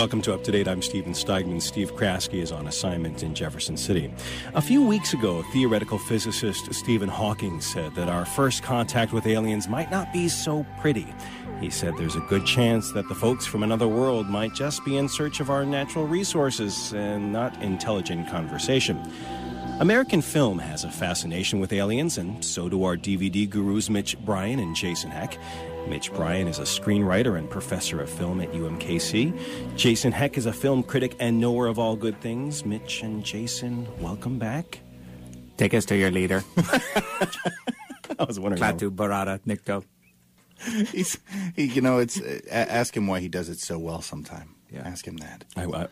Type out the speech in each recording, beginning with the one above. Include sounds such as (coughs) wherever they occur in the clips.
Welcome to Up to Date. I'm Steven Steigman. Steve Kraske is on assignment in Jefferson City. A few weeks ago, theoretical physicist Stephen Hawking said that our first contact with aliens might not be so pretty. He said there's a good chance that the folks from another world might just be in search of our natural resources and not intelligent conversation. American film has a fascination with aliens, and so do our DVD gurus Mitch Brian and Jason Heck. Mitch Brian is a screenwriter and professor of film at UMKC. Jason Heck is a film critic and knower of all good things. Mitch and Jason, welcome back. Take us to your leader. (laughs) (laughs) I was wondering. Klaatu Barada Nikto. (laughs) He's, he, you know, it's uh, ask him why he does it so well. Sometime, yeah. ask him that. I, I,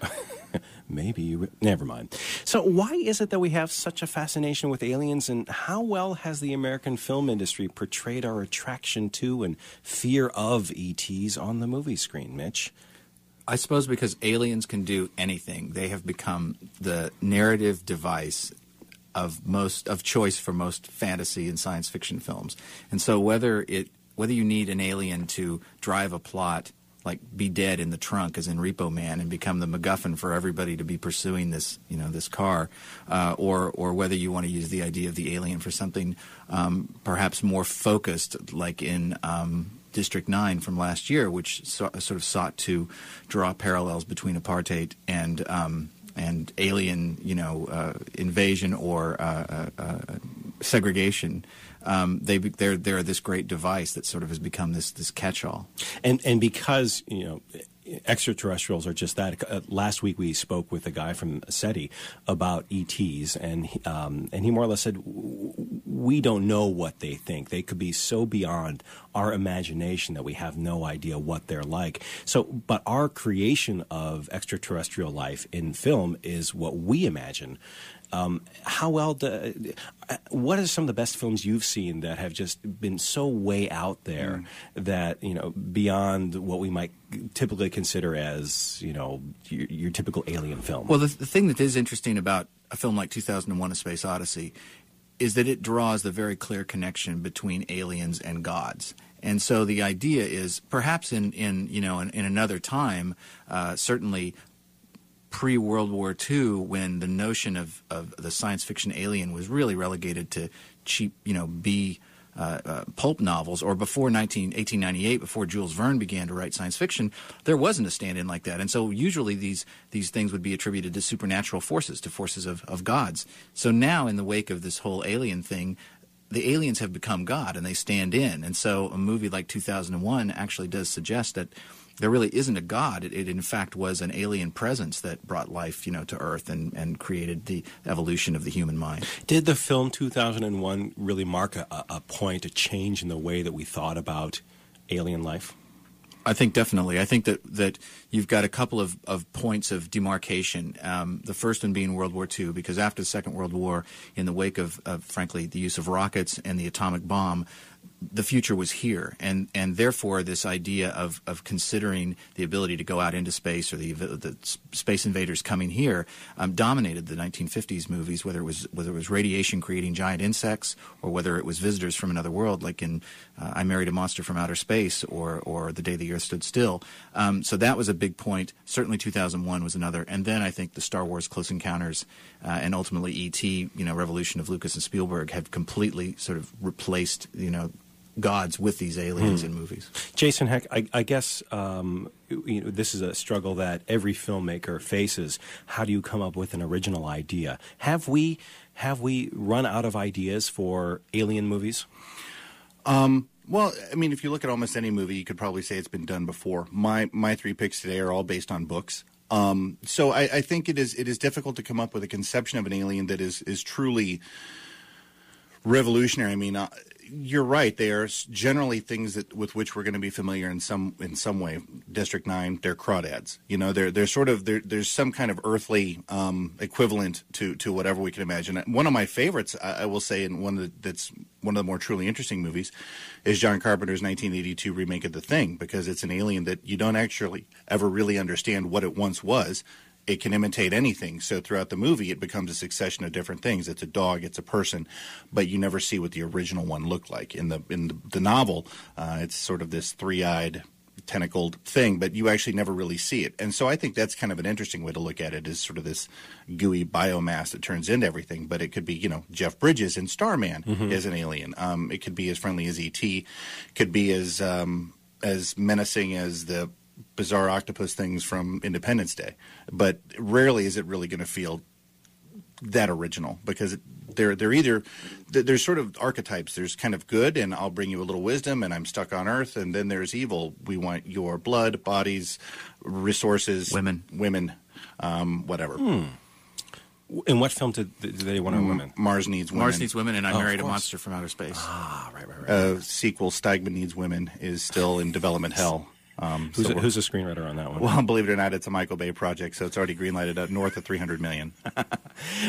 (laughs) maybe you, never mind. So, why is it that we have such a fascination with aliens, and how well has the American film industry portrayed our attraction to and fear of ETs on the movie screen, Mitch? I suppose because aliens can do anything, they have become the narrative device of most of choice for most fantasy and science fiction films. And so, whether it whether you need an alien to drive a plot like be dead in the trunk as in Repo Man and become the MacGuffin for everybody to be pursuing this you know this car, uh, or or whether you want to use the idea of the alien for something um, perhaps more focused, like in um, District Nine from last year, which so, sort of sought to draw parallels between apartheid and um, and alien you know uh, invasion or uh, uh, uh segregation um, they they're they're this great device that sort of has become this this catch-all. And and because you know extraterrestrials are just that. Uh, last week we spoke with a guy from SETI about ETs, and he, um, and he more or less said we don't know what they think. They could be so beyond our imagination that we have no idea what they're like. So, but our creation of extraterrestrial life in film is what we imagine. Um, how well? Do, uh, what are some of the best films you've seen that have just been so way out there mm. that you know beyond what we might typically consider as you know your, your typical alien film? Well, the, the thing that is interesting about a film like 2001: A Space Odyssey is that it draws the very clear connection between aliens and gods. And so the idea is perhaps in, in you know in, in another time, uh, certainly pre World War II when the notion of, of the science fiction alien was really relegated to cheap, you know, B uh, uh, pulp novels, or before 19, 1898, before Jules Verne began to write science fiction, there wasn't a stand-in like that. And so usually these these things would be attributed to supernatural forces, to forces of, of gods. So now, in the wake of this whole alien thing, the aliens have become God and they stand in. And so a movie like 2001 actually does suggest that there really isn't a god. It, it, in fact was an alien presence that brought life, you know, to Earth and, and created the evolution of the human mind. Did the film 2001 really mark a, a point, a change in the way that we thought about alien life? I think definitely. I think that, that you've got a couple of, of points of demarcation. Um, the first one being World War II, because after the Second World War, in the wake of, of, frankly, the use of rockets and the atomic bomb, the future was here, and and therefore this idea of of considering the ability to go out into space or the the space invaders coming here um, dominated the 1950s movies. Whether it was whether it was radiation creating giant insects or whether it was visitors from another world, like in uh, I Married a Monster from Outer Space or or The Day the Earth Stood Still. Um, so that was a big point. Certainly 2001 was another, and then I think the Star Wars Close Encounters uh, and ultimately ET, you know, Revolution of Lucas and Spielberg have completely sort of replaced you know gods with these aliens in movies. Jason Heck, I, I guess um, you know, this is a struggle that every filmmaker faces. How do you come up with an original idea? Have we have we run out of ideas for alien movies? Well, I mean, if you look at almost any movie, you could probably say it's been done before. My my three picks today are all based on books. Um, so I, I think it is it is difficult to come up with a conception of an alien that is is truly revolutionary. I mean, uh, you're right. They are generally things that with which we're going to be familiar in some in some way. District Nine, they're crawdads. You know, they're they're sort of they're, there's some kind of earthly um, equivalent to to whatever we can imagine. One of my favorites, I, I will say, and one the, that's one of the more truly interesting movies, is John Carpenter's 1982 remake of The Thing, because it's an alien that you don't actually ever really understand what it once was it can imitate anything. So throughout the movie, it becomes a succession of different things. It's a dog, it's a person, but you never see what the original one looked like. In the in the, the novel, uh, it's sort of this three-eyed, tentacled thing, but you actually never really see it. And so I think that's kind of an interesting way to look at it. Is sort of this gooey biomass that turns into everything. But it could be, you know, Jeff Bridges in Starman is an alien. Um, it could be as friendly as ET. Could be as um, as menacing as the bizarre octopus things from Independence Day. But rarely is it really going to feel that original because they're they're either there's sort of archetypes. There's kind of good, and I'll bring you a little wisdom, and I'm stuck on Earth, and then there's evil. We want your blood, bodies, resources, Women. women, um, whatever. In what film did, did they want a woman? Mars needs women. Mars Needs Women and I Oh, Married a. Monster from Outer Space. Ah, right, right, right. Uh, sequel Steigman needs women is still in development hell. Um, who's, so a, who's the screenwriter on that one? well, believe it or not, it's a Michael Bay project, so it's already greenlighted at north of 300 million. (laughs)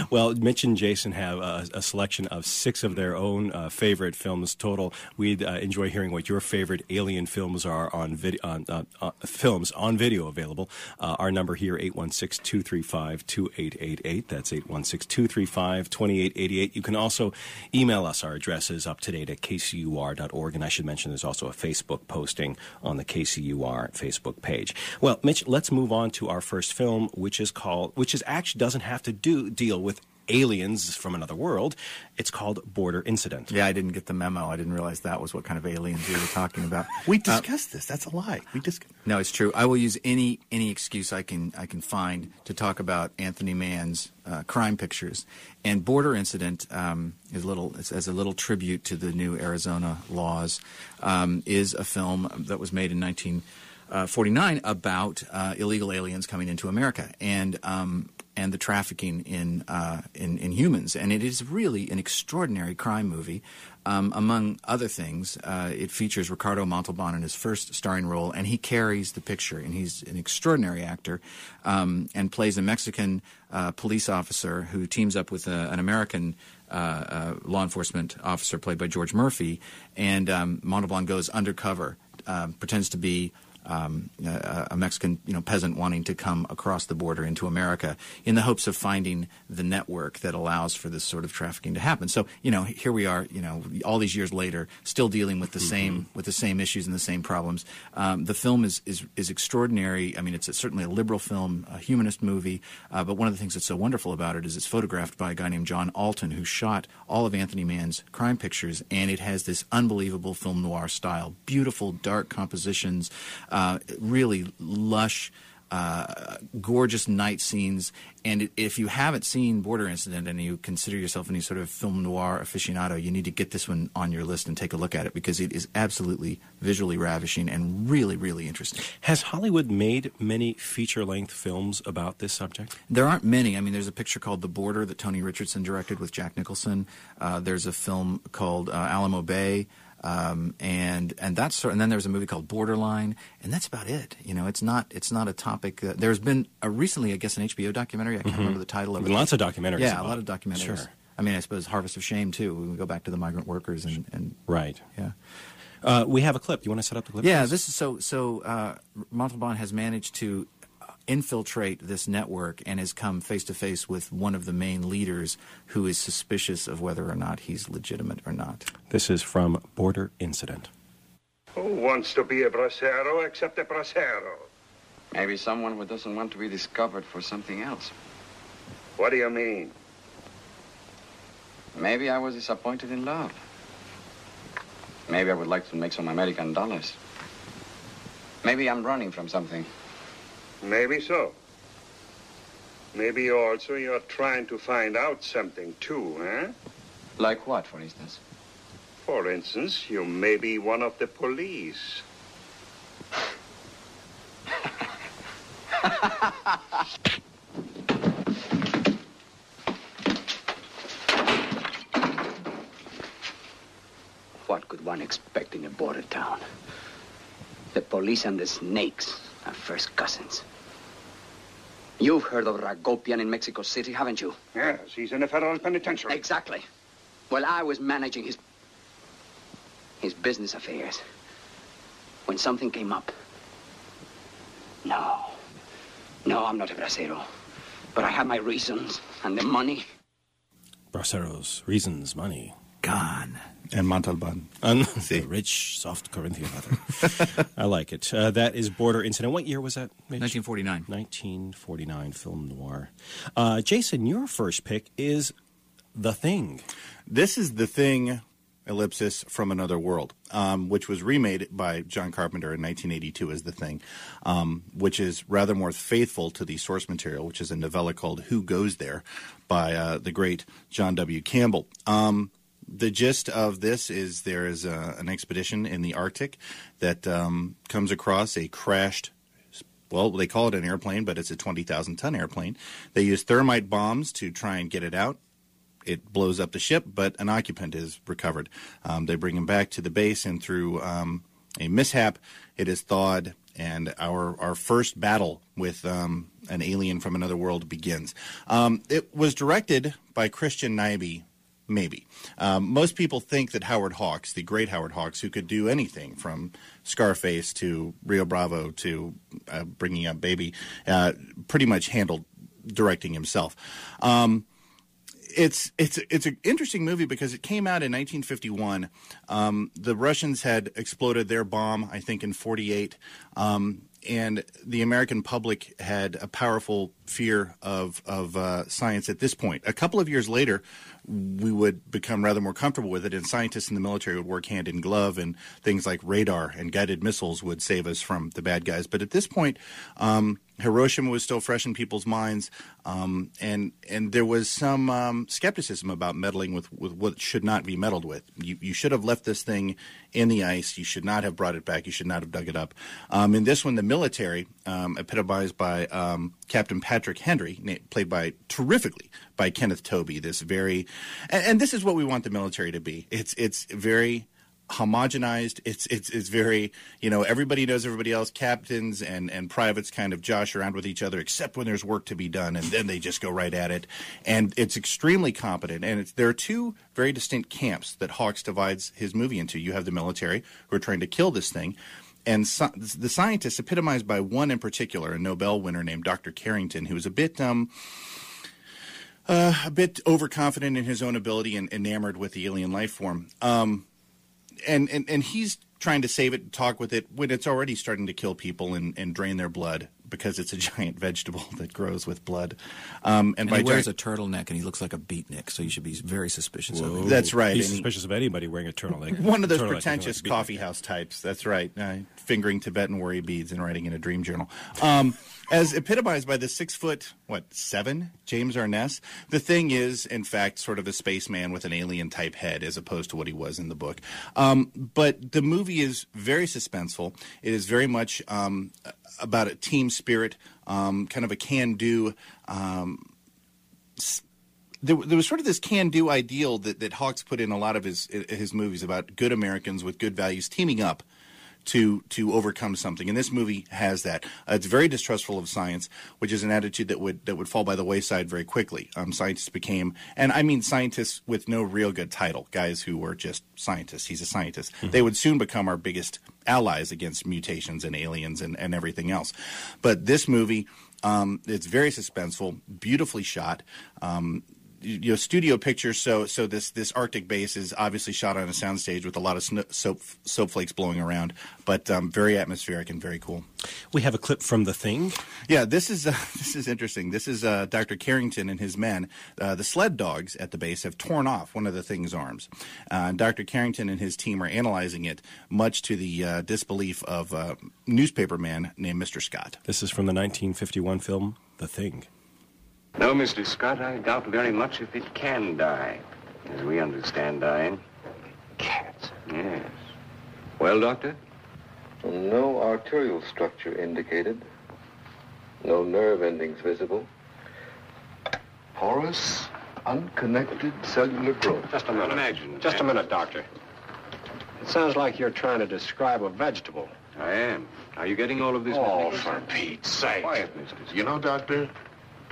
Well, Mitch and Jason have a, a selection of six of their own uh, favorite films total. We'd uh, enjoy hearing what your favorite alien films are on, vid- on uh, uh, films on video available. Uh, our number here, 816-235-2888. That's 816-235-2888. You can also email us. Our address is up to date at kcur.org. And I should mention there's also a Facebook posting on the KCUR Facebook page. Well, Mitch, let's move on to our first film, which is called, which is actually doesn't have to do deal with aliens from another world. It's called Border Incident. yeah, I didn't get the memo. I didn't realize that was what kind of aliens we were talking about. (laughs) We discussed this. That's a lie. We just No, it's true. I will use any any excuse I can I can find to talk about Anthony Mann's uh, crime pictures. And Border Incident um, is a little as as a little tribute to the new Arizona laws. Um, is a film that was made in 1949 about uh, illegal aliens coming into America and. Um, and the trafficking in, uh, in in humans, and it is really an extraordinary crime movie. Um, among other things, uh, it features Ricardo Montalban in his first starring role, and he carries the picture. And he's an extraordinary actor, um, and plays a Mexican uh, police officer who teams up with a, an American uh, uh, law enforcement officer played by George Murphy. And um, Montalban goes undercover, um, pretends to be um, a, a Mexican you know peasant wanting to come across the border into America in the hopes of finding the network that allows for this sort of trafficking to happen. So you know here we are you know all these years later still dealing with the same with the same issues and the same problems. Um, the film is, is is extraordinary. I mean it's a, certainly a liberal film, a humanist movie. Uh, but one of the things that's so wonderful about it is it's photographed by a guy named John Alton who shot all of Anthony Mann's crime pictures, and it has this unbelievable film noir style, beautiful dark compositions, uh, really lush. Uh, gorgeous night scenes, and if you haven't seen Border Incident and you consider yourself any sort of film noir aficionado, you need to get this one on your list and take a look at it because it is absolutely visually ravishing and really, really interesting. Has Hollywood made many feature length films about this subject? There aren't many. I mean, there's a picture called The Border that Tony Richardson directed with Jack Nicholson. Uh, there's a film called uh, Alamo Bay. Um, and and that's sort and then there's a movie called Borderline, and that's about it. You know, it's not it's not a topic. Uh, there's been a recently, I guess, an HBO documentary. I can't remember the title of it. Lots of documentaries Yeah, a lot of documentaries. Sure. I mean, I suppose Harvest of Shame too. We go back to the migrant workers and, and Right. yeah. Uh, we have a clip. You want to set up the clip? Yeah, please? this is so. So uh, Montalban has managed to infiltrate this network and has come face to face with one of the main leaders, who is suspicious of whether or not he's legitimate or not. This is from Border Incident. Who wants to be a bracero except a bracero? Maybe someone who doesn't want to be discovered for something else. What do you mean? Maybe I was disappointed in love. Maybe I would like to make some American dollars. Maybe I'm running from something. Maybe so. Maybe also you're trying to find out something too, eh? Like what, for instance? For instance, you may be one of the police. What could one expect in a border town? The police and the snakes are first cousins. You've heard of Ragopian in Mexico City, haven't you? Yes, he's in a federal penitentiary. Exactly. Well, I was managing his his business affairs when something came up. No. No, I'm not a bracero. But I have my reasons and the money. Braceros, reasons, money. Gone. And Montalban. Un- (laughs) See. the rich, soft Corinthian leather. I like it. Uh, that is Border Incident. What year was that? Mitch? 1949. 1949 film noir. Uh, Jason, your first pick is The Thing. This is the thing, ellipsis from another world, um, which was remade by John Carpenter in 1982 as the thing, um, which is rather more faithful to the source material, which is a novella called "Who Goes There" by uh, the great John W. Campbell. Um, the gist of this is there is a, an expedition in the Arctic that um, comes across a crashed well, they call it an airplane, but it's a 20,000 ton airplane. They use thermite bombs to try and get it out. It blows up the ship, but an occupant is recovered. Um, they bring him back to the base, and through um, a mishap, it is thawed, and our our first battle with um, an alien from another world begins. Um, it was directed by Christian Nyby, Maybe. Um, most people think that Howard Hawks, the great Howard Hawks, who could do anything from Scarface to Rio Bravo to uh, Bringing Up Baby, uh, pretty much handled directing himself. Um, it's it's it's an interesting movie because it came out in 1951. Um, the Russians had exploded their bomb, I think, in 48. Um, and the American public had a powerful fear of of uh, science at this point. A couple of years later, we would become rather more comfortable with it, and scientists in the military would work hand in glove, and things like radar and guided missiles would save us from the bad guys. But at this point, um, Hiroshima was still fresh in people's minds, um, and and there was some um, skepticism about meddling with, with what should not be meddled with. You, you should have left this thing in the ice. You should not have brought it back. You should not have dug it up. Um, in this one, the military, um, epitomized by um, Captain Patrick Henry, played by terrifically by Kenneth Tobey. This very, and, and this is what we want the military to be. It's it's very homogenized. It's it's it's very you know everybody knows everybody else. Captains and and privates kind of josh around with each other, except when there's work to be done, and then they just go right at it. And it's extremely competent. And it's, there are two very distinct camps that Hawks divides his movie into. You have the military who are trying to kill this thing. And so, the scientists, epitomized by one in particular, a Nobel winner named Dr. Carrington, who was a bit um, uh, a bit overconfident in his own ability and enamored with the alien life form. Um, and, and and he's trying to save it and talk with it when it's already starting to kill people and, and drain their blood because it's a (laughs) giant vegetable that grows with blood. Um, and, And by he wears giant- a turtleneck and he looks like a beatnik, so you should be very suspicious of him. That's right. He's and he- suspicious of anybody wearing a turtleneck. (laughs) one of those pretentious turtleneck. coffee house types. That's right. Uh, fingering Tibetan worry beads and writing in a dream journal. Um, as epitomized by the six foot, what, seven, James Arness, the thing is, in fact, sort of a spaceman with an alien type head as opposed to what he was in the book. Um, but the movie is very suspenseful. It is very much um, about a team spirit, um, kind of a can do. Um, there, there was sort of this can-do ideal that, that Hawks put in a lot of his his movies about good Americans with good values teaming up to to overcome something. And this movie has that. Uh, it's very distrustful of science, which is an attitude that would that would fall by the wayside very quickly. Um, scientists became, and I mean scientists with no real good title, guys who were just scientists. He's a scientist. They would soon become our biggest allies against mutations and aliens and, and everything else. But this movie, um, it's very suspenseful, beautifully shot. Um, you know studio picture. So so this this Arctic base is obviously shot on a soundstage with a lot of sno- soap soap flakes blowing around, but um, very atmospheric and very cool. We have a clip from The Thing. Yeah, this is uh, (laughs) this is interesting. This is uh, Dr. Carrington and his men. Uh, the sled dogs at the base have torn off one of the thing's arms. Uh, and Dr. Carrington and his team are analyzing it, much to the uh, disbelief of a newspaper man named Mr. Scott. This is from the 1951 film The Thing. No, Mr. Scott, I doubt very much if it can die, as we understand dying. Cats. Yes. Well, Doctor? No arterial structure indicated. No nerve endings visible. Porous, unconnected cellular growth. Just a minute. Imagine. Just a minute, Doctor. It sounds like you're trying to describe a vegetable. I am. Are you getting all of this? Oh, for Pete's sake. Quiet, Mr. Scott. You know, Doctor,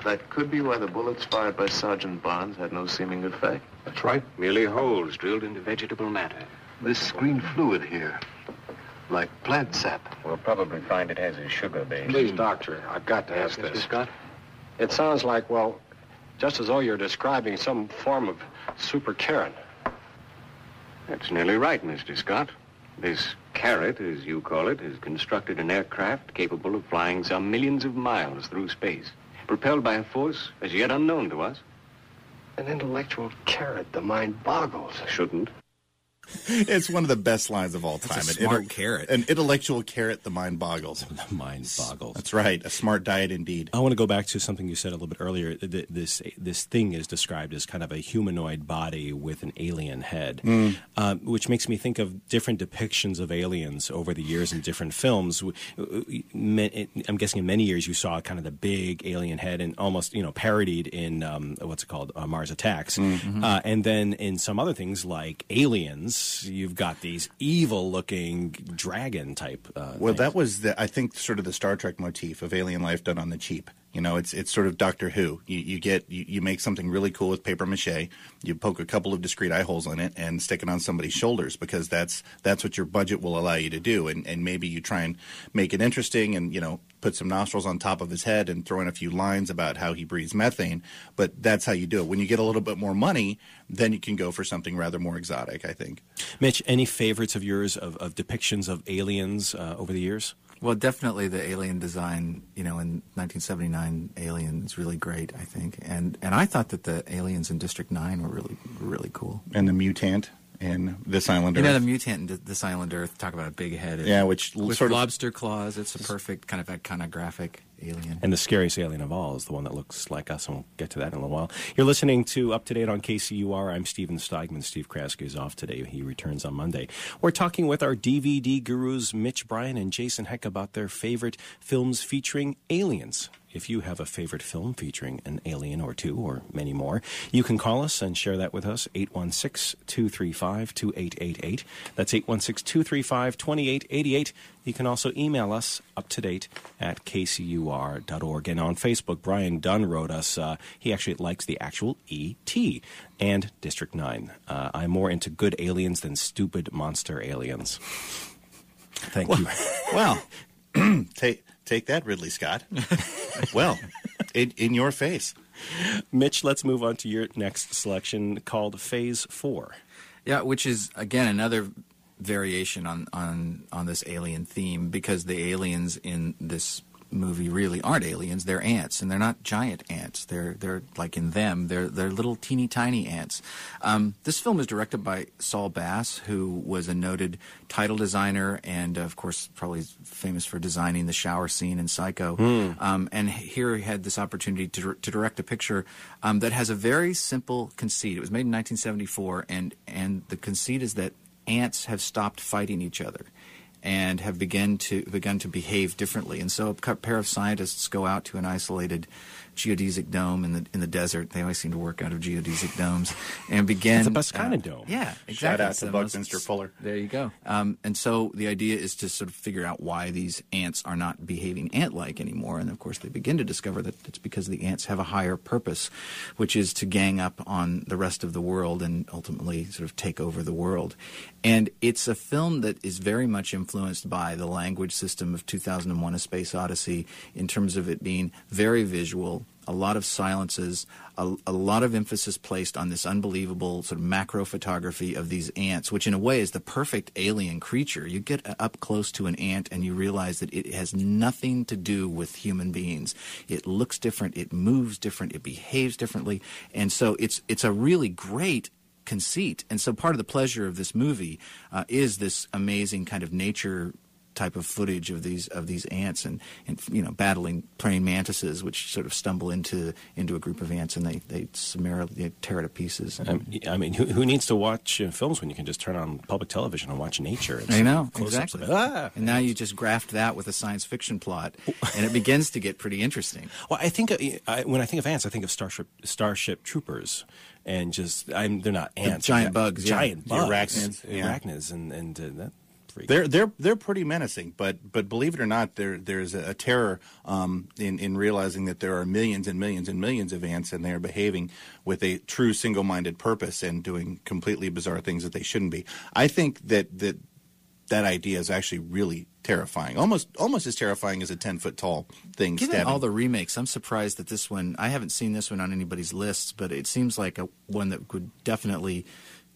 that could be why the bullets fired by Sergeant Barnes had no seeming effect. That's right. Merely holes drilled into vegetable matter. This green fluid here, like plant sap. We'll probably find it has a sugar base. Please, Doctor, I've got to ask Mr. this. Scott? It sounds like, well, just as though you're describing some form of super carrot. That's nearly right, Mr. Scott. This carrot, as you call it, has constructed an aircraft capable of flying some millions of miles through space, propelled by a force as yet unknown to us. An intellectual carrot. The mind boggles. Shouldn't. (laughs) It's one of the best lines of all time. a An smart intel- carrot. An intellectual carrot, the mind boggles. The mind boggles. That's right. A smart diet indeed. I want to go back to something you said a little bit earlier. This this thing is described as kind of a humanoid body with an alien head, um, which makes me think of different depictions of aliens over the years in different films. W- w- ma- I'm guessing in many years you saw kind of the big alien head and almost you know parodied in um, what's it called uh, Mars Attacks, uh, and then in some other things like Aliens, you've got these evil-looking dragon type. Uh, Well, things. that was the I think sort of the Star Trek motif of alien life done on the cheap. You know, it's it's sort of Doctor Who. You, you get you, you make something really cool with paper mache. You poke a couple of discrete eye holes in it and stick it on somebody's shoulders because that's that's what your budget will allow you to do. And and maybe you try and make it interesting and you know put some nostrils on top of his head and throw in a few lines about how he breathes methane. But that's how you do it. When you get a little bit more money, then you can go for something rather more exotic. I think. Mitch, any favorites of yours of, of depictions of aliens uh, over the years? Well, definitely the alien design, you know, in 1979, Alien is really great, I think, and and I thought that the aliens in District Nine were really really cool. And the mutant in this island. Earth. You know, the mutant in this island Earth. Talk about a big head. Yeah, which with sort of- lobster claws. It's a perfect kind of uh, iconographic alien. And the scariest alien of all is the one that looks like us, and we'll get to that in a little while. You're listening to Up to Date on KCUR. I'm Steven Steigman. Steve Kraske is off today. He returns on Monday. We're talking with our DVD gurus, Mitch Brian and Jason Heck, about their favorite films featuring aliens. If you have a favorite film featuring an alien or two or many more, you can call us and share that with us. 816 235 2888. That's 816 235 2888. You can also email us up to date at kcur.org. And on Facebook, Brian Dunn wrote us, uh, he actually likes the actual ET and District 9. Uh, I'm more into good aliens than stupid monster aliens. Thank you. Well, (clears throat) take take that, Ridley Scott. (laughs) well, in, in your face. Mitch, let's move on to your next selection called Phase 4. Yeah, which is again another variation on on on this alien theme because the aliens in this movie really aren't aliens. They're ants and they're not giant ants. They're they're like in them they're they're little teeny tiny ants. Um, this film is directed by Saul Bass who was a noted title designer and of course probably famous for designing the shower scene in Psycho. Um, and here he had this opportunity to, to direct a picture um, that has a very simple conceit. It was made in 1974 and and the conceit is that ants have stopped fighting each other and have begun to begun to behave differently. And so a pair of scientists go out to an isolated geodesic dome in the in the desert. They always seem to work out of geodesic domes and begin. It's the best kind uh, of dome. Yeah, exactly. Shout out It's to Buckminster Fuller. There you go. Um, and so the idea is to sort of figure out why these ants are not behaving ant-like anymore. And of course, they begin to discover that it's because the ants have a higher purpose, which is to gang up on the rest of the world and ultimately sort of take over the world. And it's a film that is very much influenced by the language system of 2001: A Space Odyssey in terms of it being very visual, a lot of silences, a, a, lot of emphasis placed on this unbelievable sort of macro photography of these ants, which in a way is the perfect alien creature. You get up close to an ant and you realize that it has nothing to do with human beings. It looks different, it moves different, it behaves differently, and so it's it's a really great conceit. And so part of the pleasure of this movie uh, is this amazing kind of nature type of footage of these of these ants and, and you know battling praying mantises, which sort of stumble into into a group of ants and they they summarily they tear it to pieces. I mean, who, who needs to watch uh, films when you can just turn on public television and watch nature? I know exactly. Ah. And now you just graft that with a science fiction plot, and it begins to get pretty interesting. (laughs) Well, I think uh, I, when I think of ants, I think of Starship Starship Troopers and just I'm, they're not ants, the giant bugs, giant yeah. bugs, arachnids, yeah. arachnids, and and uh, that they're they're they're pretty menacing, but but believe it or not, there there's a, a terror um, in in realizing that there are millions and millions and millions of ants, and they are behaving with a true single-minded purpose and doing completely bizarre things that they shouldn't be. I think that that that idea is actually really terrifying, almost almost as terrifying as a ten foot tall thing. Given stabbing. all the remakes, I'm surprised that this one. I haven't seen this one on anybody's lists, but it seems like a one that would definitely,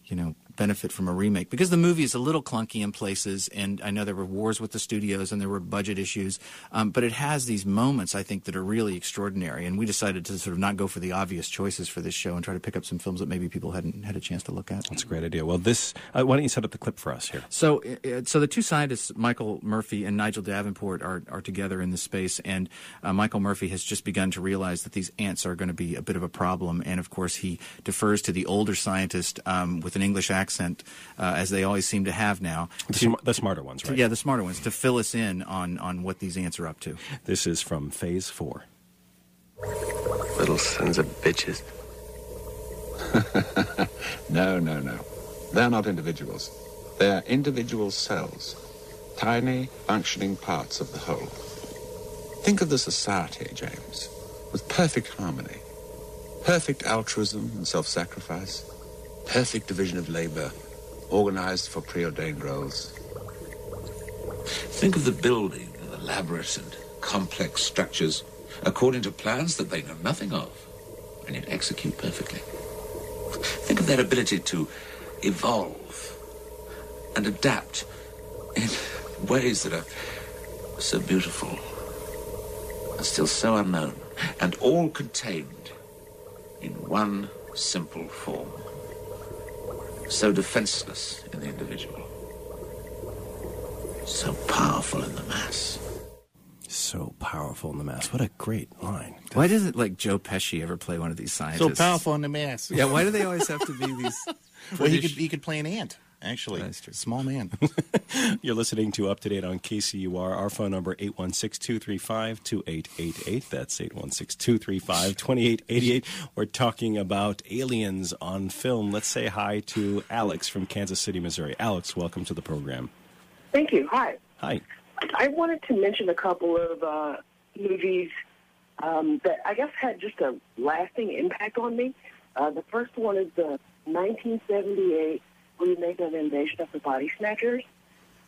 you know, benefit from a remake because the movie is a little clunky in places, and I know there were wars with the studios and there were budget issues, um, but it has these moments I think that are really extraordinary. And we decided to sort of not go for the obvious choices for this show and try to pick up some films that maybe people hadn't had a chance to look at. That's a great idea. Well, this uh, why don't you set up the clip for us here? So, uh, so the two scientists, Michael Murphy and Nigel Davenport, are are together in this space, and uh, Michael Murphy has just begun to realize that these ants are going to be a bit of a problem, and of course he defers to the older scientist um, with an English accent uh, as they always seem to have now. The, sm- the smarter ones, right? To, yeah, the smarter ones to fill us in on on what these ants are up to. This is from Phase Four. Little sons of bitches. (laughs) no, no, no. They're not individuals. They're individual cells, tiny functioning parts of the whole. Think of the society, James, with perfect harmony, perfect altruism and self-sacrifice, perfect division of labor, organized for preordained roles. Think of the building of elaborate and complex structures according to plans that they know nothing of, and yet execute perfectly. Think of their ability to evolve and adapt in ways that are so beautiful and still so unknown, and all contained in one simple form so defenseless in the individual, so powerful in the mass. So powerful in the mass. What a great line. Why doesn't like Joe Pesci ever play one of these scientists? So powerful in the mass. Yeah. Why do they always have to be these? (laughs) well, he could he could play an ant. Actually, That's true. small man. (laughs) You're listening to Up to Date on KCUR. Our phone number 816-235-2888. That's 816-235-2888. We're talking about aliens on film. Let's say hi to Alex from Kansas City, Missouri. Alex, welcome to the program. Thank you. Hi. Hi. I wanted to mention a couple of uh, movies um, that I guess had just a lasting impact on me. Uh, the first one is the 1978 remake of Invasion of the Body Snatchers.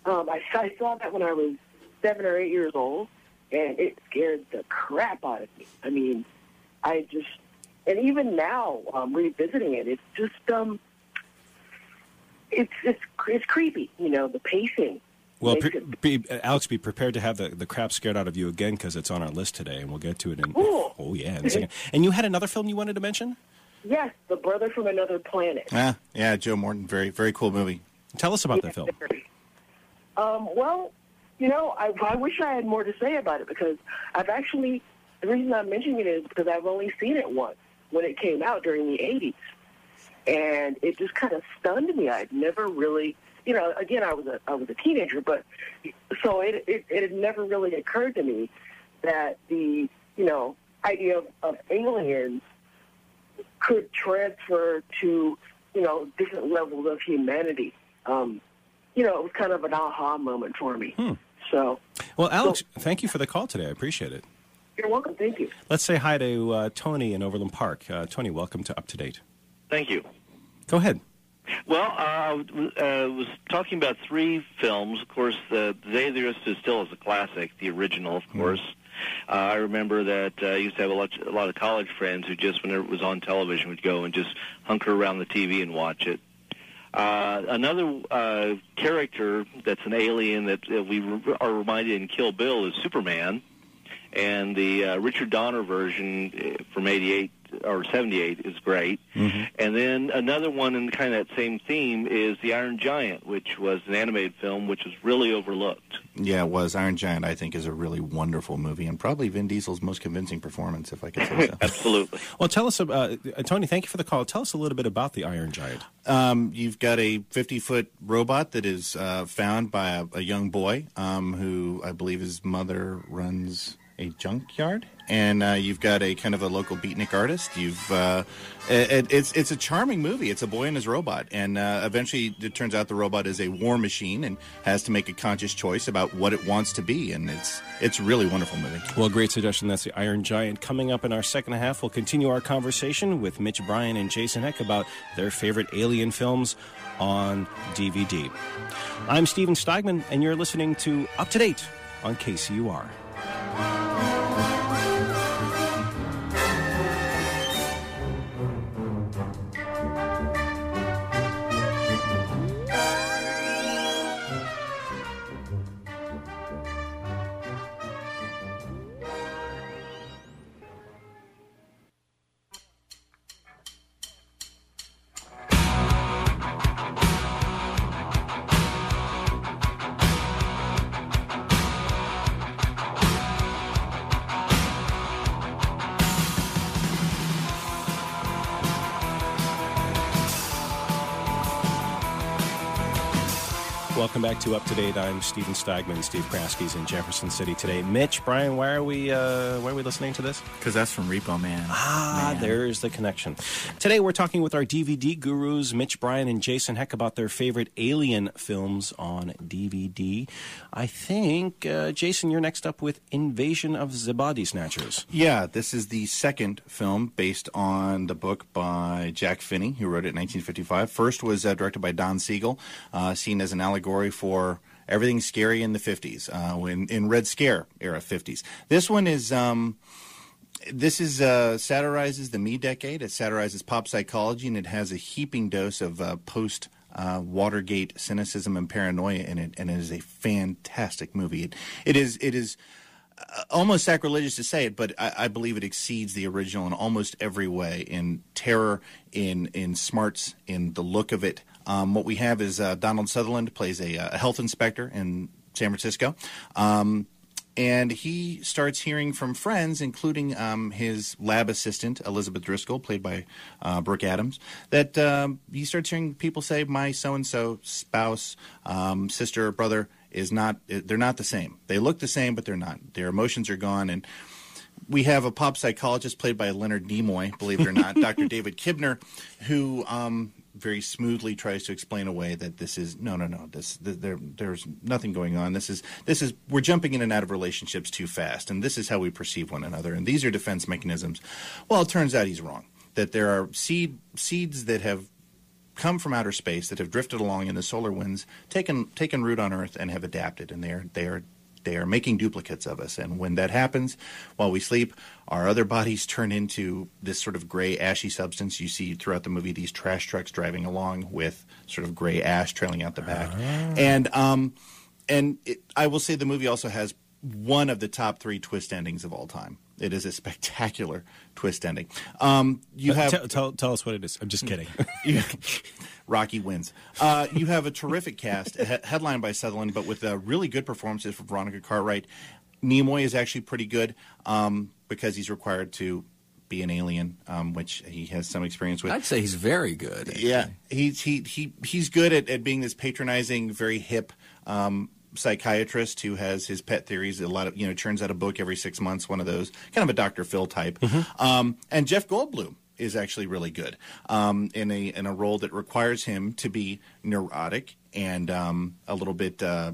Um, I, I saw that when I was seven or eight years old, and it scared the crap out of me. I mean, I just, and even now, um, revisiting it, it's just, um, it's it's it's creepy. You know, the pacing. Well, pre- be, Alex, be prepared to have the, the crap scared out of you again because it's on our list today, and we'll get to it in. Cool. Oh yeah, in a second. and you had another film you wanted to mention? Yes, The Brother from Another Planet. Yeah, yeah, Joe Morton, very very cool movie. Tell us about yeah, that film. Um, well, you know, I, I wish I had more to say about it because I've actually the reason I'm mentioning it is because I've only seen it once when it came out during the '80s, and it just kind of stunned me. I'd never really, you know, again, I was a I was a teenager, but so it it, it had never really occurred to me that the you know idea of, of aliens could transfer to, you know, different levels of humanity. Um, you know, it was kind of an aha moment for me. Hmm. So, well, Alex, so, thank you for the call today. I appreciate it. You're welcome. Thank you. Let's say hi to uh, Tony in Overland Park. Uh, Tony, welcome to Up to Date. Thank you. Go ahead. Well, uh, uh, was talking about three films. Of course, the, the Day of the Earth Stood Still is a classic, the original, of course. Uh, I remember that uh, I used to have a lot, a lot of college friends who just, whenever it was on television, would go and just hunker around the TV and watch it. Uh, another uh, character that's an alien that uh, we re- are reminded in Kill Bill is Superman, and the uh, Richard Donner version uh, from '88 or '78 is great. And then another one in kind of that same theme is The Iron Giant, which was an animated film which was really overlooked. Yeah, it was. Iron Giant, I think, is a really wonderful movie and probably Vin Diesel's most convincing performance, if I could say so. (laughs) Absolutely. Well, tell us, about, uh, Tony. Thank you for the call. Tell us a little bit about the Iron Giant. Um, you've got a 50 foot robot that is uh, found by a, a young boy um, who I believe his mother runs a junkyard. And uh, you've got a kind of a local beatnik artist. You've uh, it, it's it's a charming movie. It's a boy and his robot, and uh, eventually it turns out the robot is a war machine and has to make a conscious choice about what it wants to be. And it's it's really wonderful movie. Well, great suggestion. That's the Iron Giant. Coming up in our second half, we'll continue our conversation with Mitch Brian and Jason Heck about their favorite alien films on DVD. I'm Steven Steigman, and you're listening to Up to Date on KCUR. Back to Up to Date. I'm Steven Steigman. Steve Kraske's in Jefferson City today. Mitch, Brian, why are we uh, why are we listening to this? Because that's from Repo Man. Ah, Man. there's the connection. Today we're talking with our DVD gurus, Mitch Brian and Jason Heck, about their favorite alien films on DVD. I think, uh, Jason, you're next up with Invasion of the Body Snatchers. Yeah, this is the second film based on the book by Jack Finney, who wrote it in 1955. First was uh, directed by Don Siegel, uh, seen as an allegory for everything scary in the 50s, uh, when in Red Scare era 50s. This one is. Um, this is uh, satirizes the me decade. It satirizes pop psychology, and it has a heaping dose of uh, post uh, Watergate cynicism and paranoia in it. And it is a fantastic movie. It, it is. It is uh, almost sacrilegious to say it, but I, I believe it exceeds the original in almost every way in terror, in in smarts, in the look of it. Um, what we have is uh, Donald Sutherland plays a, a health inspector in San Francisco. Um, and he starts hearing from friends, including um, his lab assistant Elizabeth Driscoll, played by uh, Brooke Adams, that um, he starts hearing people say, "My so and so spouse, um, sister, or brother is not. They're not the same. They look the same, but they're not. Their emotions are gone." And we have a pop psychologist played by Leonard Nimoy, believe it or not, (laughs) Dr. David Kibner, who um, very smoothly tries to explain away that this is no, no, no. This th- there, there's nothing going on. This is this is we're jumping in and out of relationships too fast, and this is how we perceive one another, and these are defense mechanisms. Well, it turns out he's wrong. That there are seed seeds that have come from outer space that have drifted along in the solar winds, taken taken root on Earth, and have adapted, and they are they are they are making duplicates of us. And when that happens, while we sleep, our other bodies turn into this sort of gray, ashy substance. You see throughout the movie these trash trucks driving along with sort of gray ash trailing out the back. And um, and it, I will say the movie also has one of the top three twist endings of all time. It is a spectacular twist ending. Um, you Uh, have tell, tell, tell us what it is. I'm just kidding. (laughs) (laughs) you- Rocky wins. Uh, you have a terrific cast, he- headlined by Sutherland, but with uh, really good performances from Veronica Cartwright. Nimoy is actually pretty good um, because he's required to be an alien, um, which he has some experience with. I'd say he's very good. Yeah, he's he he he's good at, at being this patronizing, very hip um, psychiatrist who has his pet theories. A lot of you know churns out a book every six months. One of those kind of a Dr. Phil type. Um, and Jeff Goldblum is actually really good. Um, in a in a role that requires him to be neurotic and um, a little bit. Uh,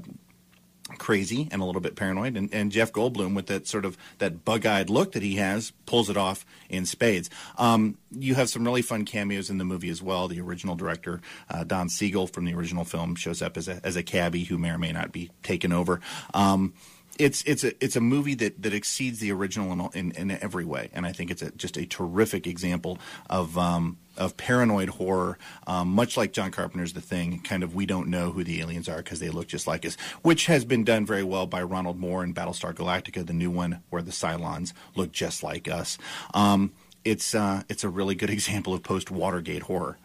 crazy and a little bit paranoid. And, and jeff goldblum with that sort of that bug-eyed look that he has pulls it off in spades. Um, you have some really fun cameos in the movie as well. The original director uh, don siegel from the original film shows up as a, as a cabbie who may or may not be taken over. Um, it's it's a it's a movie that, that exceeds the original in, in, in every way, and I think it's a, just a terrific example of um, of paranoid horror, um, much like John Carpenter's The Thing. Kind of, we don't know who the aliens are because they look just like us, which has been done very well by Ronald Moore in Battlestar Galactica, the new one, where the Cylons look just like us. Um, it's uh, it's a really good (laughs) example of post Watergate horror.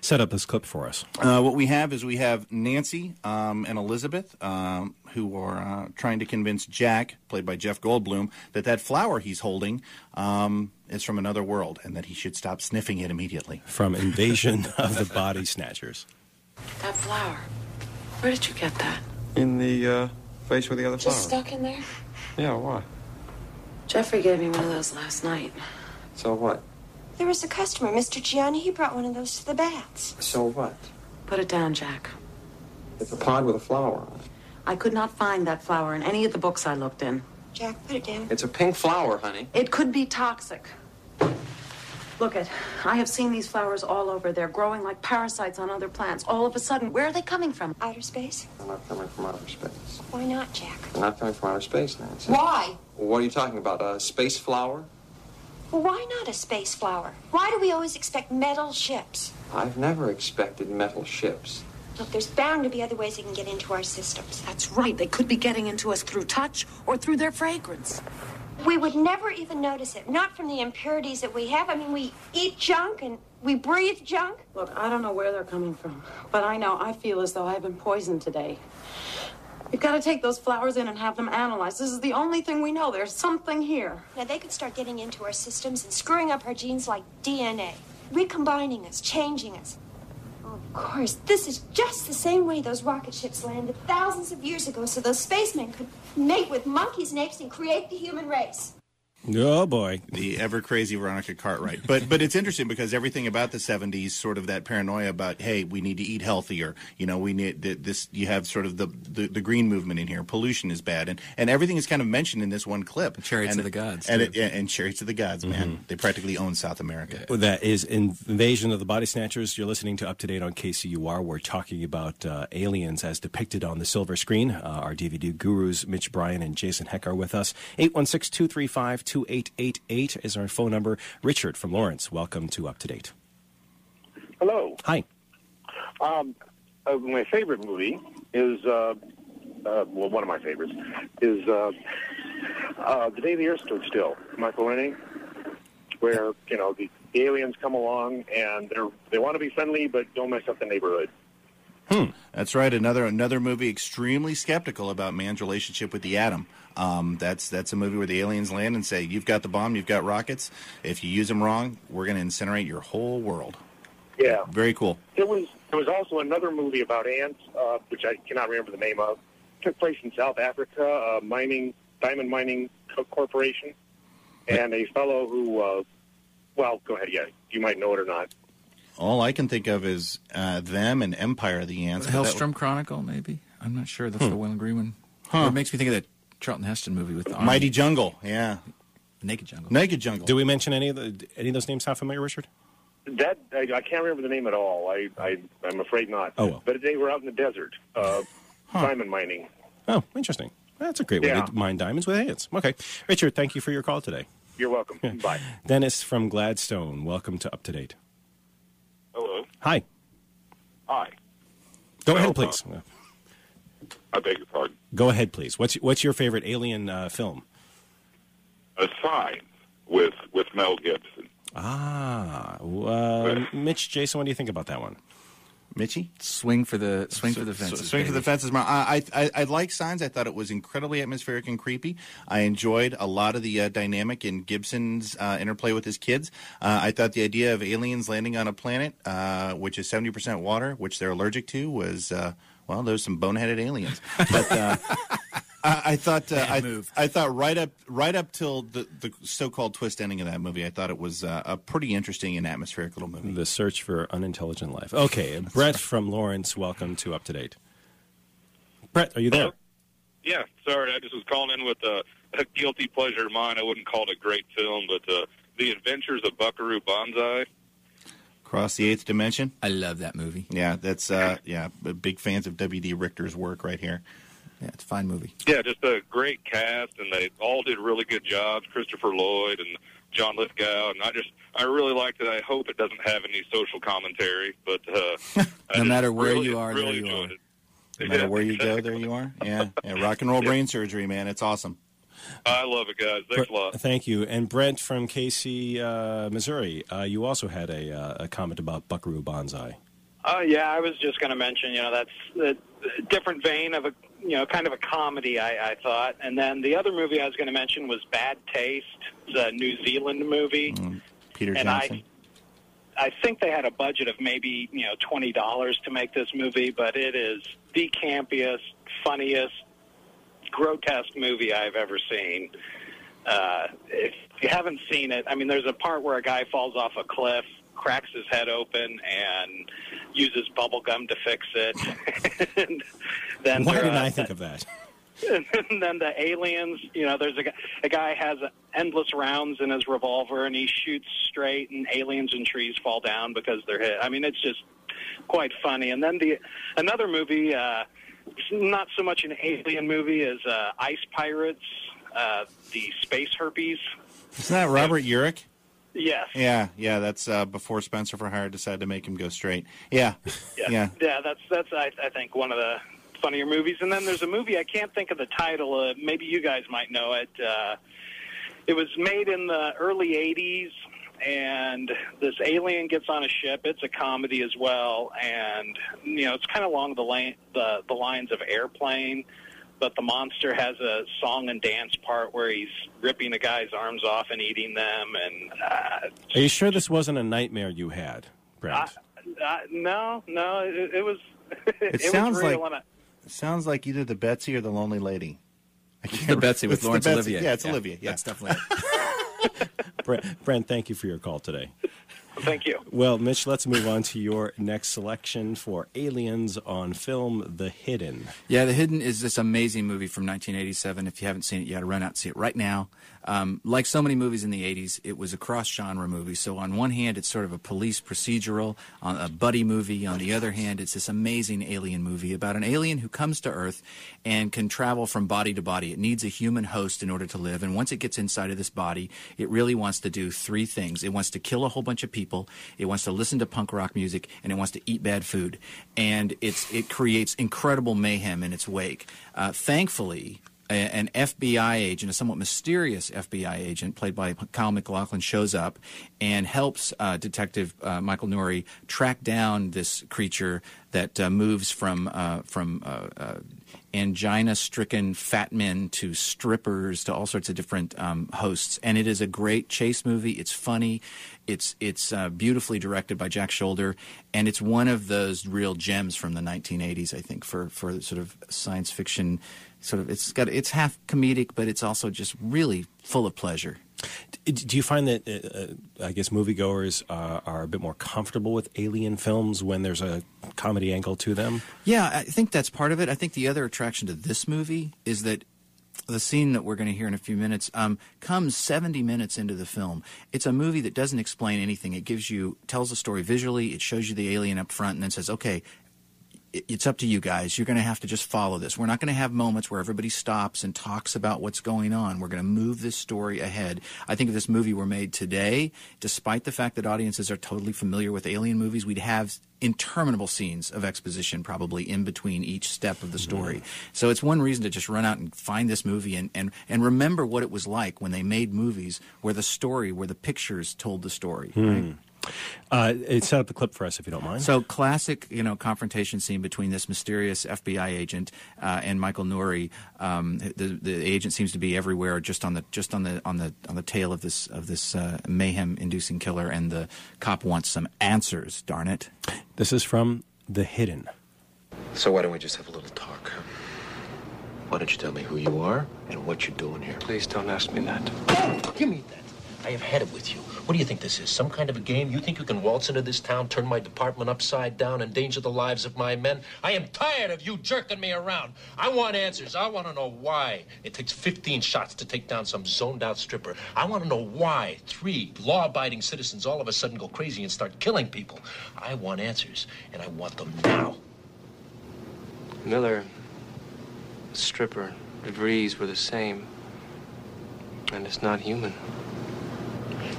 Set up this clip for us. Uh, what we have is we have Nancy um, and Elizabeth, um, who are uh, trying to convince Jack, played by Jeff Goldblum, that that flower he's holding um, is from another world and that he should stop sniffing it immediately. From (laughs) Invasion of the Body Snatchers. That flower. Where did you get that? In the uh, face with the other Just flower. stuck in there? Yeah, why? Jeffrey gave me one of those last night. So what? There was a customer, Mr. Gianni. He brought one of those to the baths. So what? Put it down, Jack. It's a pod with a flower on it. I could not find that flower in any of the books I looked in. Jack, put it down. It's a pink flower, honey. It could be toxic. Look it, I have seen these flowers all over. They're growing like parasites on other plants. All of a sudden, where are they coming from? Outer space? They're not coming from outer space. Why not, Jack? They're not coming from outer space, Nancy. Why? What are you talking about? A space flower? Well, why not a space flower? Why do we always expect metal ships? I've never expected metal ships. Look, there's bound to be other ways they can get into our systems. That's right. They could be getting into us through touch or through their fragrance. We would never even notice it, not from the impurities that we have. I mean, we eat junk and we breathe junk. Look, I don't know where they're coming from, but I know I feel as though I've been poisoned today. You've got to take those flowers in and have them analyzed. This is the only thing we know. There's something here. Now, they could start getting into our systems and screwing up our genes like DNA, recombining us, changing us. Oh, of course, this is just the same way those rocket ships landed thousands of years ago so those spacemen could mate with monkeys and apes and create the human race. Oh boy, the ever crazy Veronica Cartwright. But but it's interesting because everything about the '70s, sort of that paranoia about, hey, we need to eat healthier. You know, we need this. You have sort of the, the the green movement in here. Pollution is bad, and and everything is kind of mentioned in this one clip. Chariots and, of the Gods, and, too. it, and chariots of the gods, man. They practically own South America. That is Invasion of the Body Snatchers. You're listening to Up to Date on KCUR. We're talking about uh, aliens as depicted on the silver screen. Uh, our DVD gurus, Mitch Brian and Jason Heck, are with us. 816 235 2888 is our phone number. Richard from Lawrence, welcome to Up to Date. Hello. Hi. Um, uh, my favorite movie is, uh, uh, well, one of my favorites is uh, uh, The Day the Earth Stood Still, Michael Rennie, where, you know, the aliens come along and they're, they want to be friendly, but don't mess up the neighborhood. Hmm. That's right. Another another movie extremely skeptical about man's relationship with the atom. Um, that's that's a movie where the aliens land and say, "You've got the bomb, you've got rockets. If you use them wrong, we're going to incinerate your whole world." Yeah. Very cool. There was there was also another movie about ants, uh, which I cannot remember the name of. took place in South Africa, uh, mining diamond mining co- corporation, and a fellow who, uh, well, go ahead, yeah, you might know it or not. All I can think of is uh, them and Empire of the Ants. The but that- Hellstrom Chronicle, maybe. I'm not sure. That's Hmm. the Will Green Huh. one. It makes me think of that Charlton Heston movie with the army. Mighty Jungle. Yeah. Naked Jungle. Naked Jungle. Do we mention any of the any of those names sound familiar, Richard? That I, I can't remember the name at all. I, I I'm afraid not. Oh, well. But they were out in the desert, uh, diamond mining. Oh, interesting. That's a great way Yeah. to mine diamonds with ants. Okay. Richard, thank you for your call today. You're welcome. (laughs) Bye. Dennis from Gladstone, welcome to Up to Date. Hello. Hi. Hi. Go Well, ahead, please. I beg your pardon. Go ahead, please. What's what's your favorite alien uh, film? A sign with with Mel Gibson. Ah, uh, Mitch, Jason, what do you think about that one? Mitchy? Swing for the swing for the S- fences. Swing for the fences. I, I, I, I like Signs. I thought it was incredibly atmospheric and creepy. I enjoyed a lot of the uh, dynamic in Gibson's uh, interplay with his kids. Uh, I thought the idea of aliens landing on a planet uh, which is 70% water, which they're allergic to, was, uh, well, there's some boneheaded aliens. But uh, (laughs) I, I thought uh, I, I thought right up right up till the, the so-called twist ending of that movie, I thought it was uh, a pretty interesting and atmospheric little movie. The Search for Unintelligent Life. Okay, Brett from Lawrence, welcome to Up to Date. Brett, are you there? Yeah, sorry, I just was calling in with a, a guilty pleasure of mine. I wouldn't call it a great film, but uh, The Adventures of Buckaroo Banzai. Cross the Eighth Dimension. I love that movie. Yeah, that's uh, yeah, big fans of W.D. Richter's work right here. Yeah, it's a fine movie. Yeah, just a great cast, and they all did really good jobs. Christopher Lloyd and John Lithgow, and I just I really liked it. I hope it doesn't have any social commentary, but uh, (laughs) No matter where really, you are, there you are. it. No matter Yeah, where you go, there you are. Yeah, yeah (laughs) rock and roll brain surgery, man. It's awesome. I love it, guys. Thanks a lot. Thank you. And Brent from Casey, uh, Missouri, uh, you also had a, uh, a comment about Buckaroo Banzai. Uh, yeah, I was just going to mention, you know, that's a different vein of a, you know, kind of a comedy, I, I thought. And then the other movie I was going to mention was Bad Taste. It's a New Zealand movie. Peter and Johnson. I, I think they had a budget of maybe, you know, $20 to make this movie, but it is the campiest, funniest, grotesque movie I've ever seen. Uh, if you haven't seen it, I mean, there's a part where a guy falls off a cliff, cracks his head open, and uses bubble gum to fix it. (laughs) and then Why uh, I think of that? and (laughs) then the aliens, you know, there's a guy, a guy has endless rounds in his revolver and he shoots straight and aliens and trees fall down because they're hit. I mean, it's just quite funny. And then the another movie, uh, not so much an alien movie as uh, Ice Pirates, uh, the space herpes. Isn't that Robert Urich? Yes. Yeah, yeah. That's uh, before Spencer for Hire decided to make him go straight. Yeah, (laughs) Yeah, yeah. yeah. That's that's I, I think one of the funnier movies. And then there's a movie I can't think of the title. Uh, maybe you guys might know it. Uh, it was made in the early '80s, and this alien gets on a ship. It's a comedy as well, and you know it's kind of along the lane the the lines of Airplane. But the monster has a song and dance part where he's ripping a guy's arms off and eating them, and uh, Are you sure this wasn't a nightmare you had, Brent? uh, no, no, it, it was. (laughs) It, it sounds was real like I- it sounds like either the Betsy or the Lonely Lady. I can't The remember. Betsy with It's the Laurence Betsy. Olivier. Yeah, it's Yeah, Olivia. Yeah, that's definitely (laughs) Brent, Brent, thank you for your call today. Thank you. Well, Mitch, let's move on to your next selection for Aliens on Film The Hidden. Yeah, The Hidden is this amazing movie from 1987. If you haven't seen it, you got to run out and see it right now. Um, like so many movies in the 80s, it was a cross-genre movie. So on one hand, it's sort of a police procedural, a buddy movie. On the other hand, it's this amazing alien movie about an alien who comes to Earth and can travel from body to body. It needs a human host in order to live. And once it gets inside of this body, it really wants to do three things. It wants to kill a whole bunch of people. It wants to listen to punk rock music, and it wants to eat bad food. And it's it creates incredible mayhem in its wake. Uh, thankfully, a- an FBI agent, a somewhat mysterious FBI agent played by Kyle MacLachlan, shows up and helps uh, Detective uh, Michael Nouri track down this creature that uh, moves from uh, from uh, uh, angina-stricken fat men to strippers to all sorts of different um, hosts. And it is a great chase movie. It's funny. It's it's uh, beautifully directed by Jack Sholder, and it's one of those real gems from the 1980s. I think for for sort of science fiction, sort of it's got it's half comedic, but it's also just really full of pleasure. Do you find that, uh, uh, I guess, moviegoers uh, are a bit more comfortable with alien films when there's a comedy angle to them? Yeah, I think that's part of it. I think the other attraction to this movie is that the scene that we're going to hear in a few minutes um, comes 70 minutes into the film. It's a movie that doesn't explain anything. It gives you tells the story visually. It shows you the alien up front, and then says, "Okay, it's up to you guys. You're going to have to just follow this. We're not going to have moments where everybody stops and talks about what's going on. We're going to move this story ahead. I think if this movie were made today, despite the fact that audiences are totally familiar with alien movies, we'd have interminable scenes of exposition probably in between each step of the story. Mm-hmm. So it's one reason to just run out and find this movie and, and, and remember what it was like when they made movies where the story, where the pictures told the story. right? Hmm. Uh, it set up the clip for us, if you don't mind. So classic, you know, confrontation scene between this mysterious FBI agent uh, and Michael Nouri. Um, the the agent seems to be everywhere, just on the just on the on the on the tail of this of this uh, mayhem-inducing killer, and the cop wants some answers. Darn it! This is from The Hidden. So why don't we just have a little talk? Why don't you tell me who you are and what you're doing here? Please don't ask me that. Give me that. I have had it with you. What do you think this is? Some kind of a game? You think you can waltz into this town, turn my department upside down, endanger the lives of my men? I am tired of you jerking me around. I want answers. I want to know why it takes 15 shots to take down some zoned out stripper. I want to know why three law abiding citizens all of a sudden go crazy and start killing people. I want answers, and I want them now. Miller, stripper, DeVries were the same. And it's not human.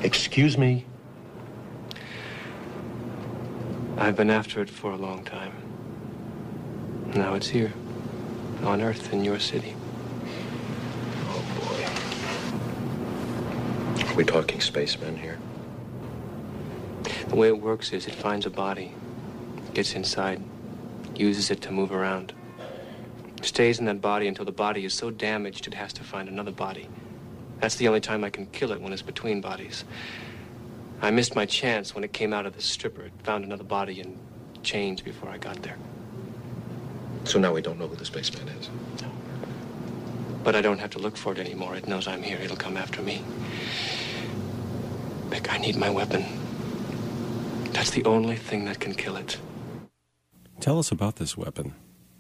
Excuse me? I've been after it for a long time. Now it's here, on Earth, in your city. Oh, boy. Are we talking spacemen here? The way it works is it finds a body, gets inside, uses it to move around. Stays in that body until the body is so damaged it has to find another body. That's the only time I can kill it when it's between bodies. I missed my chance when it came out of the stripper. It found another body and changed before I got there. So now we don't know who the spaceman is. No. But I don't have to look for it anymore. It knows I'm here. It'll come after me. Vic, I need my weapon. That's the only thing that can kill it. Tell us about this weapon,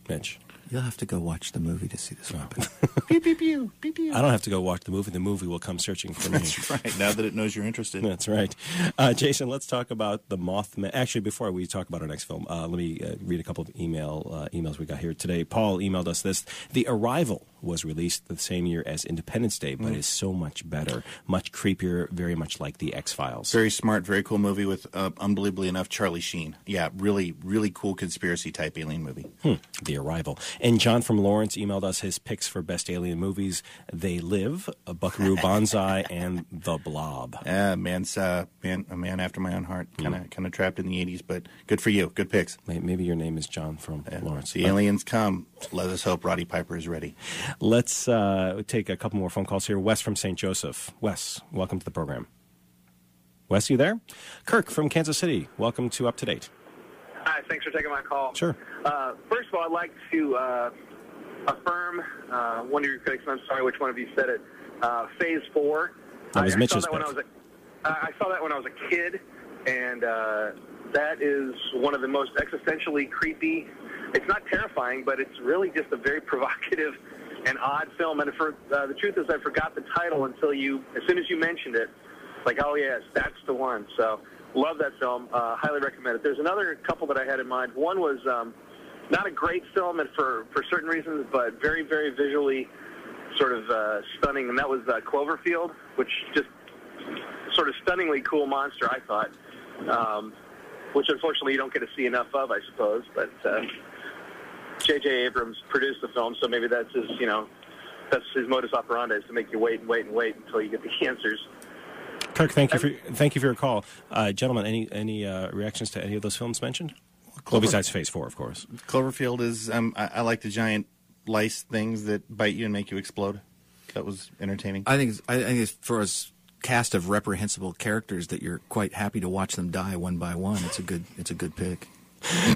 Mitch. You'll have to go watch the movie to see this happen. (laughs) pew, pew, pew, pew, pew. I don't have to go watch the movie. The movie will come searching for me. That's right. Now that it knows you're interested. That's right. Uh, Jason, let's talk about the Mothman. Actually, before we talk about our next film, uh, let me uh, read a couple of email uh, emails we got here today. Paul emailed us this: The Arrival was released the same year as Independence Day, but Mm. is so much better, much creepier, very much like the X Files. Very smart, very cool movie with, uh, unbelievably enough, Charlie Sheen. Yeah, really, really cool conspiracy type alien movie. Hmm, the Arrival. And John from Lawrence emailed us his picks for best alien movies: They Live, Buckaroo (laughs) Banzai, and The Blob. Uh, man's uh, man, a man after my own heart. Kind of, kind of trapped in the '80s, but good for you. Good picks. Maybe your name is John from Lawrence. The aliens come. Let us hope Roddy Piper is ready. Let's uh, take a couple more phone calls here. Wes from St. Joseph. Wes, welcome to the program. Wes, you there? Kirk from Kansas City. Welcome to Up to Date. Hi, thanks for taking my call. Sure. Uh, first of all, I'd like to uh, affirm uh, one of your critics, and I'm sorry which one of you said it, uh, Phase 4. That was I, I Mitch's saw that when I was a, uh, saw that when I was a kid, and uh, that is one of the most existentially creepy. It's not terrifying, but it's really just a very (laughs) provocative and odd film. And for uh, the truth is, I forgot the title until you, as soon as you mentioned it, like, oh yes, that's the one. So love that film. Uh, highly recommend it. There's another couple that I had in mind. One was um, not a great film, and for for certain reasons, but very very visually sort of uh, stunning, and that was uh, Cloverfield, which just sort of stunningly cool monster, I thought. Um, which unfortunately you don't get to see enough of, I suppose. But uh, J.J. Abrams produced the film, so maybe that's his, you know, that's his modus operandi is to make you wait and wait and wait until you get the (laughs) answers. Kirk, thank you for thank you for your call, uh, gentlemen. Any any uh, reactions to any of those films mentioned? Well, Clover- besides Phase Four, of course. Cloverfield is. Um, I, I like the giant lice things that bite you and make you explode. That was entertaining. I think it's, I think it's for a cast of reprehensible characters that you're quite happy to watch them die one by one. It's a good it's a good pick.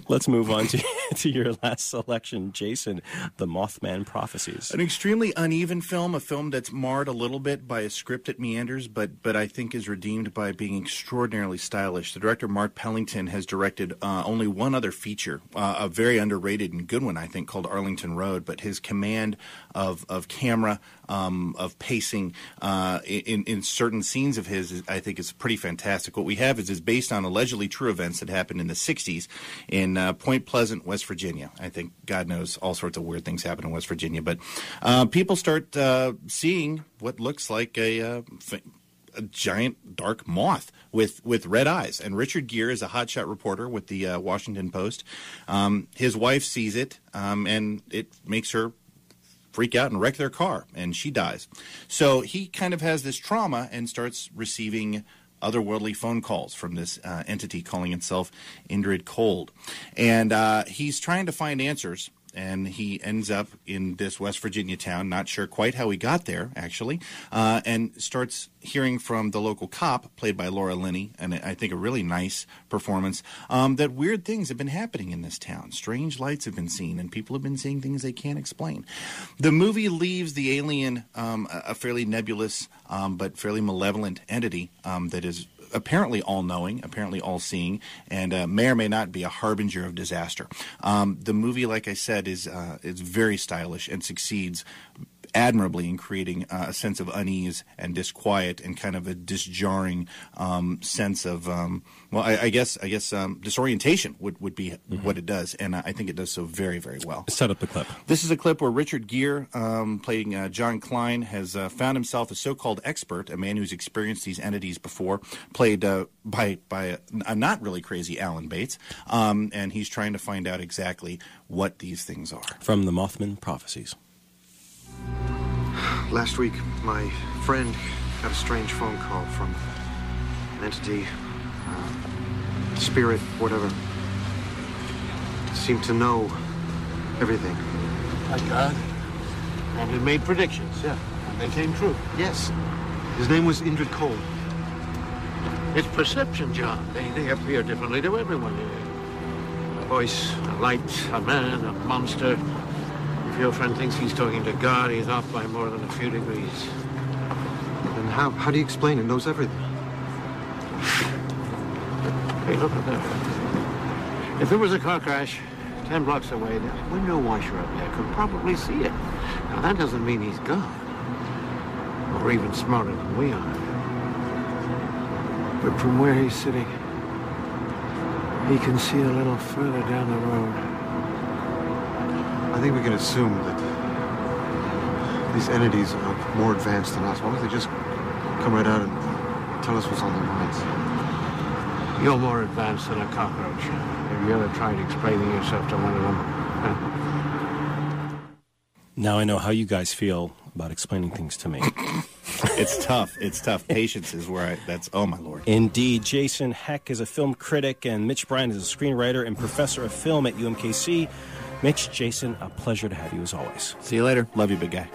Let's move on to, (laughs) to your last selection, Jason, The Mothman Prophecies. An extremely uneven film, a film that's marred a little bit by a script that meanders, but but I think is redeemed by being extraordinarily stylish. The director Mark Pellington has directed uh, only one other feature, uh, a very underrated and good one, I think, called Arlington Road. But his command of of camera, um, of pacing uh, in in certain scenes of his, is, I think, is pretty fantastic. What we have is is based on allegedly true events that happened in the '60s in uh, Point Pleasant, West Virginia. I think God knows all sorts of weird things happen in West Virginia, but uh, people start uh, seeing what looks like a. Uh, a giant dark moth with, with red eyes. And Richard Gere is a hotshot reporter with the uh, Washington Post. Um, his wife sees it, um, and it makes her freak out and wreck their car, and she dies. So he kind of has this trauma and starts receiving otherworldly phone calls from this uh, entity calling itself Indrid Cold. And uh, he's trying to find answers and he ends up in this West Virginia town, not sure quite how he got there, actually, uh, and starts hearing from the local cop, played by Laura Linney, and I think a really nice performance, um, that weird things have been happening in this town. Strange lights have been seen, and people have been seeing things they can't explain. The movie leaves the alien um, a fairly nebulous um, but fairly malevolent entity um, that is apparently all knowing, apparently all seeing, and uh, may or may not be a harbinger of disaster. Um, the movie, like I said, is uh, is very stylish and succeeds admirably in creating uh, a sense of unease and disquiet and kind of a disjarring um, sense of um, well I, I guess I guess um, disorientation would, would be what it does and I think it does so very very well. Set up the clip. This is a clip where Richard Gere, um, playing uh, John Klein, has uh, found himself a so-called expert, a man who's experienced these entities before, played uh, by by a, a not really crazy Alan Bates, um, and he's trying to find out exactly what these things are. From the Mothman Prophecies. Last week, my friend got a strange phone call from an entity, uh, spirit, whatever. Seemed to know everything. My God. And it made predictions, yeah. And they came true. Yes. His name was Indrid Cold. It's perception, John. They, they appear differently to everyone. A voice, a light, a man, a monster. If your friend thinks he's talking to God, he's off by more than a few degrees. And how, how do you explain it? Knows everything. Hey, look at that. If there was a car crash ten blocks away, the window washer up there could probably see it. Now, that doesn't mean he's gone. Or even smarter than we are. But from where he's sitting, he can see a little further down the road. I think we can assume that these entities are more advanced than us. Why don't they just come right out and tell us what's on their minds? You're more advanced than a cockroach. Have you ever tried explaining yourself to one of them? Now I know how you guys feel about explaining things to me. (coughs) it's tough. It's tough. Patience is where I. That's oh my lord. Indeed. Jason Heck is a film critic, and Mitch Brian is a screenwriter and professor of film at UMKC. Mitch, Jason, a pleasure to have you as always. See you later. Love you, big guy.